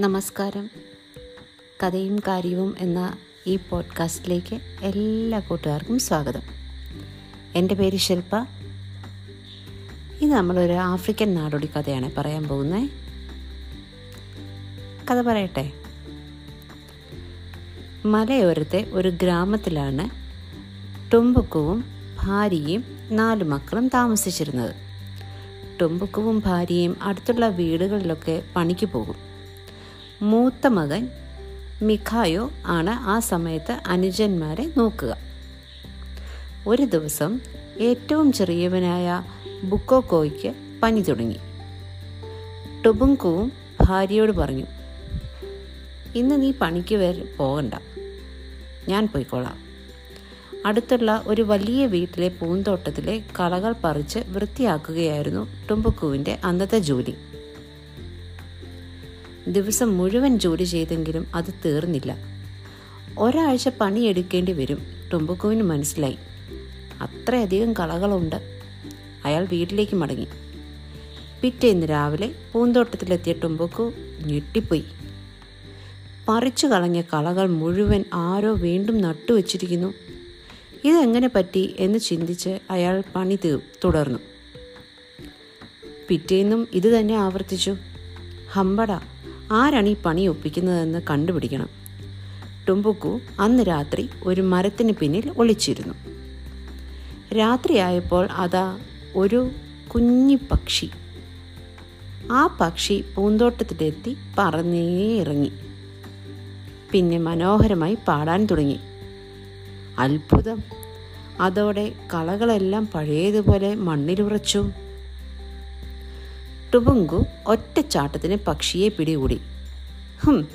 നമസ്കാരം. കഥയും കാര്യവും എന്ന ഈ പോഡ്കാസ്റ്റിലേക്ക് എല്ലാ കൂട്ടുകാർക്കും സ്വാഗതം. എന്റെ പേര് ശില്പ. ഇത് നമ്മളൊരു ആഫ്രിക്കൻ നാടോടി കഥയാണ് പറയാൻ പോകുന്നത് കഥ പറയട്ടെ. മലയോരത്തെ ഒരു ഗ്രാമത്തിലാണ് ടുംബുക്കുവും ഭാര്യയും നാലു മക്കളും താമസിച്ചിരുന്നത്. ടുംബുക്കുവും ഭാര്യയും അടുത്തുള്ള വീടുകളിലൊക്കെ പണിക്ക് പോകും. മൂത്ത മകൻ മിഖായോ ആണ് ആ സമയത്ത് അനുജന്മാരെ നോക്കുക. ഒരു ദിവസം ഏറ്റവും ചെറിയവനായ ബുക്കോക്കോയ്ക്ക് പനി തുടങ്ങി. ടുബുങ്കുവും ഭാര്യയോട് പറഞ്ഞു ഇന്ന് നീ പണിക്ക് വരെ പോകണ്ട. ഞാൻ പോയിക്കോളാം. അടുത്തുള്ള ഒരു വലിയ വീട്ടിലെ പൂന്തോട്ടത്തിലെ കളകൾ പറിച്ച് വൃത്തിയാക്കുകയായിരുന്നു ടുംബുക്കുവിന്റെ അന്നത്തെ ജോലി. ദിവസം മുഴുവൻ ജോലി ചെയ്തെങ്കിലും അത് തീർന്നില്ല. ഒരാഴ്ച പണിയെടുക്കേണ്ടി വരും ടൊമ്പുക്കുവിന് മനസ്സിലായി. അത്രയധികം കളകളുണ്ട്. അയാൾ വീട്ടിലേക്ക് മടങ്ങി. പിറ്റേന്ന് രാവിലെ പൂന്തോട്ടത്തിലെത്തിയ ടൊമ്പുക്കു ഞെട്ടിപ്പോയി. പറിച്ചു കളഞ്ഞ കളകൾ മുഴുവൻ ആരോ വീണ്ടും നട്ടുവച്ചിരിക്കുന്നു ഇതെങ്ങനെ പറ്റി എന്ന് ചിന്തിച്ച് അയാൾ പണി തീ തുടർന്നു. പിറ്റേന്നും ഇത് തന്നെ ആവർത്തിച്ചു. ഹമ്പട ആരാണ് ഈ പണി ഒപ്പിക്കുന്നതെന്ന് കണ്ടുപിടിക്കണം. ടുംബുക്കു അന്ന് രാത്രി ഒരു മരത്തിന് പിന്നിൽ ഒളിച്ചിരുന്നു. രാത്രിയായപ്പോൾ അതാ ഒരു കുഞ്ഞി പക്ഷി. ആ പക്ഷി പൂന്തോട്ടത്തിലെത്തി പറന്നേ ഇറങ്ങി. പിന്നെ മനോഹരമായി പാടാൻ തുടങ്ങി. അത്ഭുതം. അതോടെ കളകളെല്ലാം പഴയതുപോലെ മണ്ണിലുറച്ചു ടുബുങ്കു ഒറ്റച്ചാട്ടത്തിന് പക്ഷിയെ പിടികൂടി. ഹും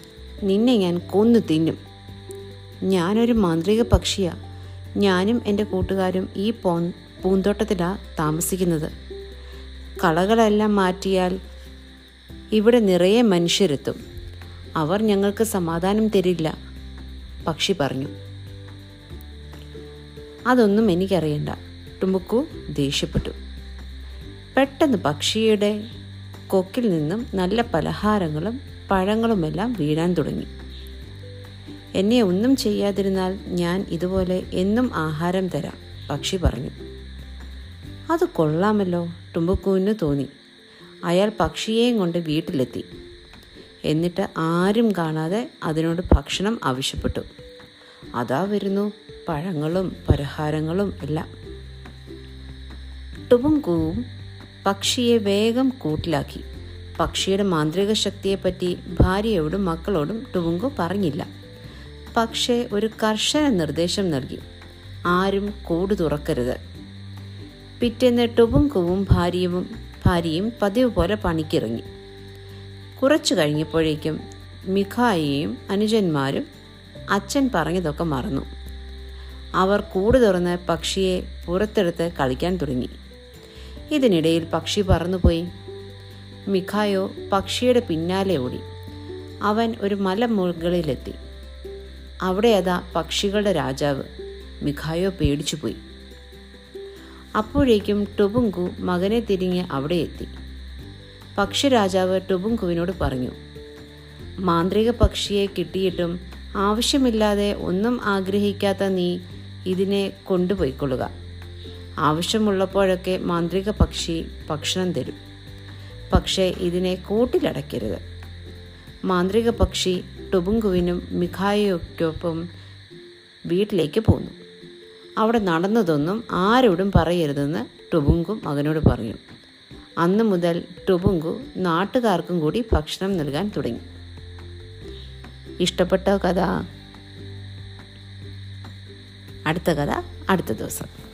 നിന്നെ ഞാൻ കൊന്നു തിന്നും. ഞാനൊരു മാന്ത്രിക പക്ഷിയാ. ഞാനും എന്റെ കൂട്ടുകാരും ഈ പോ പൂന്തോട്ടത്തിലാണ് താമസിക്കുന്നത്. കളകളെല്ലാം മാറ്റിയാൽ ഇവിടെ നിറയെ മനുഷ്യരെത്തും. അവർ ഞങ്ങൾക്ക് സമാധാനം തരില്ല പക്ഷി പറഞ്ഞു. അതൊന്നും എനിക്കറിയണ്ട. ടുമുക്കു ദേഷ്യപ്പെട്ടു. പെട്ടെന്ന് പക്ഷിയുടെ കൊക്കിൽ നിന്നും നല്ല പലഹാരങ്ങളും പഴങ്ങളുമെല്ലാം വീഴാൻ തുടങ്ങി. എന്നെ ഒന്നും ചെയ്യാതിരുന്നാൽ ഞാൻ ഇതുപോലെ എന്നും ആഹാരം തരാം പക്ഷി പറഞ്ഞു. അത് കൊള്ളാമല്ലോ ടുമ്പുക്കൂവിന് തോന്നി. അയാൾ പക്ഷിയെയും കൊണ്ട് വീട്ടിലെത്തി. എന്നിട്ട് ആരും കാണാതെ അതിനോട് ഭക്ഷണം ആവശ്യപ്പെട്ടു. അതാ വരുന്നു പഴങ്ങളും പലഹാരങ്ങളും എല്ലാം. ടുബുങ്കുവും പക്ഷിയെ വേഗം കൂട്ടിലാക്കി. പക്ഷിയുടെ മാന്ത്രിക ശക്തിയെപ്പറ്റി ഭാര്യയോടും മക്കളോടും ടുവുങ്കു പറഞ്ഞില്ല. പക്ഷേ ഒരു കർശന നിർദ്ദേശം നൽകി. ആരും കൂട് തുറക്കരുത്. പിറ്റേന്ന് ടുബുങ്കുവും ഭാര്യയും ഭാര്യയും പതിവ് പോലെ പണിക്കിറങ്ങി. കുറച്ചു കഴിഞ്ഞപ്പോഴേക്കും മിഖായിയും അനുജന്മാരും അച്ഛൻ പറഞ്ഞതൊക്കെ മറന്നു. അവർ കൂട് തുറന്ന് പക്ഷിയെ പുറത്തെടുത്ത് കളിക്കാൻ തുടങ്ങി. ഇതിനിടയിൽ പക്ഷി പറന്നുപോയി. മിഖായോ പക്ഷിയുടെ പിന്നാലെ ഓടി. അവൻ ഒരു മല മുകളിലെത്തി. അവിടെ അതാ പക്ഷികളുടെ രാജാവ്. മിഖായോ പേടിച്ചുപോയി. അപ്പോഴേക്കും ടുബുങ്കു മകനെ തിരിഞ്ഞ് അവിടെ എത്തി. പക്ഷിരാജാവ് ടുബുങ്കുവിനോട് പറഞ്ഞു മാന്ത്രിക പക്ഷിയെ കിട്ടിയിട്ടും ആവശ്യമില്ലാതെ ഒന്നും ആഗ്രഹിക്കാത്ത നീ ഇതിനെ കൊണ്ടുപോയിക്കൊള്ളുക. ആവശ്യമുള്ളപ്പോഴൊക്കെ മാന്ത്രിക പക്ഷി ഭക്ഷണം തരും. പക്ഷേ ഇതിനെ കൂട്ടിലടയ്ക്കരുത്. മാന്ത്രിക പക്ഷി ടുബുങ്കുവിനും മിഖായയ്ക്കൊപ്പം വീട്ടിലേക്ക് പോന്നു. അവിടെ നടന്നതൊന്നും ആരോടും പറയരുതെന്ന് ടുബുങ്കും മകനോട് പറഞ്ഞു. അന്ന് മുതൽ ടുബുങ്കു നാട്ടുകാർക്കും കൂടി ഭക്ഷണം നൽകാൻ തുടങ്ങി. ഇഷ്ടപ്പെട്ട കഥ. അടുത്ത കഥ അടുത്ത ദിവസം.